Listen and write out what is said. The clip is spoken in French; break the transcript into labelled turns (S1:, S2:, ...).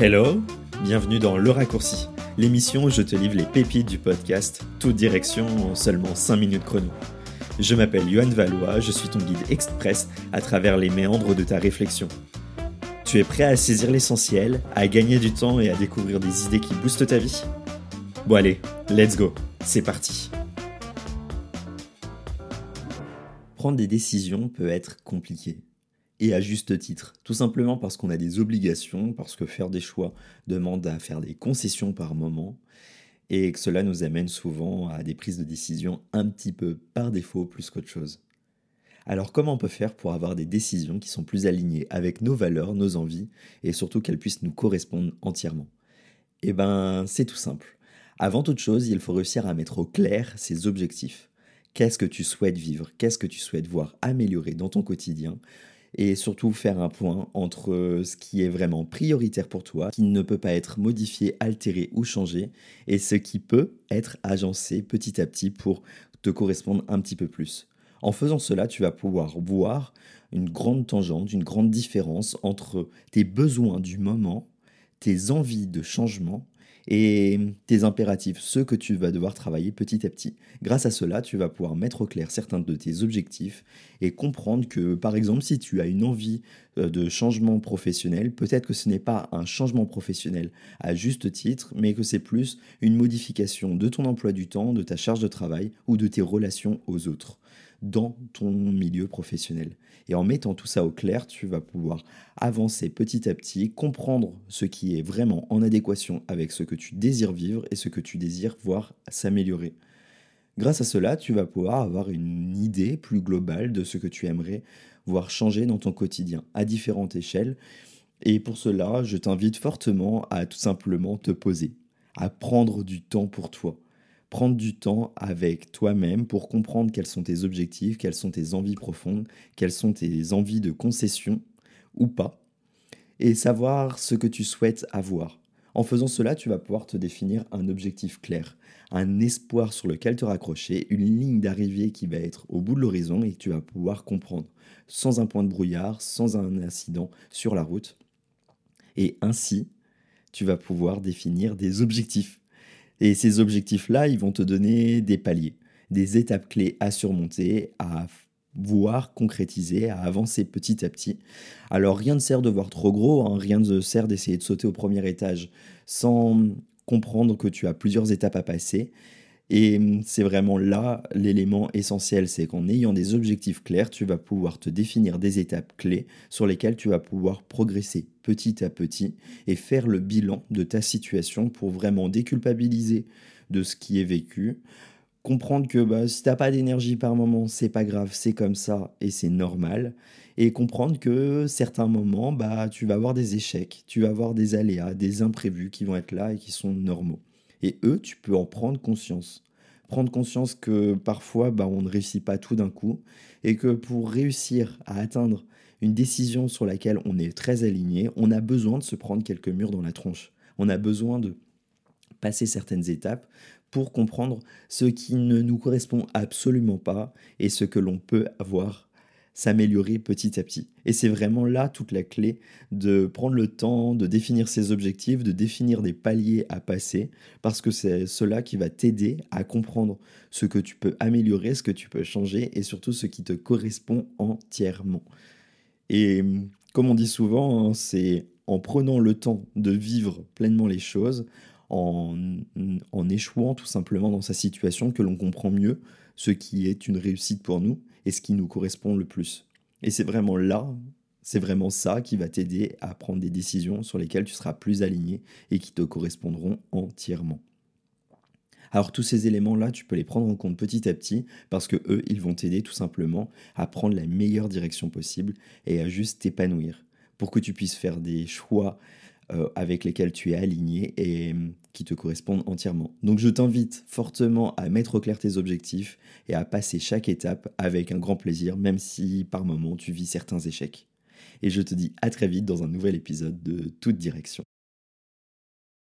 S1: Hello, bienvenue dans Le Raccourci, l'émission où je te livre les pépites du podcast, toute direction en seulement 5 minutes chrono. Je m'appelle Yohan Valois, je suis ton guide express à travers les méandres de ta réflexion. Tu es prêt à saisir l'essentiel, à gagner du temps et à découvrir des idées qui boostent ta vie? Bon allez, let's go, c'est parti. Prendre des décisions peut être compliqué et à juste titre. Tout simplement parce qu'on a des obligations, parce que faire des choix demande à faire des concessions par moment, et que cela nous amène souvent à des prises de décision un petit peu par défaut plus qu'autre chose. Alors comment on peut faire pour avoir des décisions qui sont plus alignées avec nos valeurs, nos envies, et surtout qu'elles puissent nous correspondre entièrement? Eh ben c'est tout simple. Avant toute chose, il faut réussir à mettre au clair ses objectifs. Qu'est-ce que tu souhaites vivre? Qu'est-ce que tu souhaites voir améliorer dans ton quotidien? Et surtout faire un point entre ce qui est vraiment prioritaire pour toi, qui ne peut pas être modifié, altéré ou changé, et ce qui peut être agencé petit à petit pour te correspondre un petit peu plus. En faisant cela, tu vas pouvoir voir une grande tangente, une grande différence entre tes besoins du moment, tes envies de changement et tes impératifs, ceux que tu vas devoir travailler petit à petit. Grâce à cela, tu vas pouvoir mettre au clair certains de tes objectifs et comprendre que, par exemple, si tu as une envie euh, de changement professionnel, peut-être que ce n'est pas un changement professionnel à juste titre, mais que c'est plus une modification de ton emploi du temps, de ta charge de travail ou de tes relations aux autres dans ton milieu professionnel. Et en mettant tout ça au clair, tu vas pouvoir avancer petit à petit, comprendre ce qui est vraiment en adéquation avec ce que tu désires vivre et ce que tu désires voir s'améliorer. Grâce à cela, tu vas pouvoir avoir une idée plus globale de ce que tu aimerais voir changer dans ton quotidien à différentes échelles. Et pour cela, je t'invite fortement à tout simplement te poser, à prendre du temps pour toi prendre du temps avec toi-même pour comprendre quels sont tes objectifs, quelles sont tes envies profondes, quelles sont tes envies de concession ou pas, et savoir ce que tu souhaites avoir. En faisant cela, tu vas pouvoir te définir un objectif clair, un espoir sur lequel te raccrocher, une ligne d'arrivée qui va être au bout de l'horizon et que tu vas pouvoir comprendre, sans un point de brouillard, sans un incident sur la route. Et ainsi, tu vas pouvoir définir des objectifs et ces objectifs-là, ils vont te donner des paliers, des étapes clés à surmonter, à voir concrétiser, à avancer petit à petit. Alors rien ne sert de voir trop gros, hein, rien ne sert d'essayer de sauter au premier étage sans comprendre que tu as plusieurs étapes à passer. Et hum, c'est vraiment là l'élément essentiel, c'est qu'en ayant des objectifs clairs, tu vas pouvoir te définir des étapes clés sur lesquelles tu vas pouvoir progresser petit à petit et faire le bilan de ta situation pour vraiment déculpabiliser de ce qui est vécu. Comprendre que bah, si tu n'as pas d'énergie par moment, c'est pas grave, c'est comme ça et c'est normal. Et comprendre que certains moments, bah, tu vas avoir des échecs, tu vas avoir des aléas, des imprévus qui vont être là et qui sont normaux. Et eux, tu peux en prendre conscience. Prendre conscience que parfois, bah, on ne réussit pas tout d'un coup et que pour réussir à atteindre une décision sur laquelle on est très aligné, on a besoin de se prendre quelques murs dans la tronche. On a besoin de passer certaines étapes pour comprendre ce qui ne nous correspond absolument pas et ce que l'on peut avoir s'améliorer petit à petit. Et c'est vraiment là toute la clé de prendre le temps de définir ses objectifs, de définir des paliers à passer, parce que c'est cela qui va t'aider à comprendre ce que tu peux améliorer, ce que tu peux changer et surtout ce qui te correspond entièrement. Et comme on dit souvent, hein, c'est en prenant le temps de vivre pleinement les choses, en, échouant tout simplement dans sa situation, que l'on comprend mieux ce qui est une réussite pour nous et ce qui nous correspond le plus. Et c'est vraiment là, c'est vraiment ça qui va t'aider à prendre des décisions sur lesquelles tu seras plus aligné et qui te correspondront entièrement. Alors tous ces éléments-là, tu peux les prendre en compte petit à petit parce que eux, ils vont t'aider tout simplement à prendre la meilleure direction possible et à juste t'épanouir pour que tu puisses faire des choix euh, avec lesquels tu es aligné et hum, qui te correspondent entièrement. Donc je t'invite fortement à mettre au clair tes objectifs et à passer chaque étape avec un grand plaisir, même si par moment tu vis certains échecs. Et je te dis à très vite dans un nouvel épisode de Toute Direction.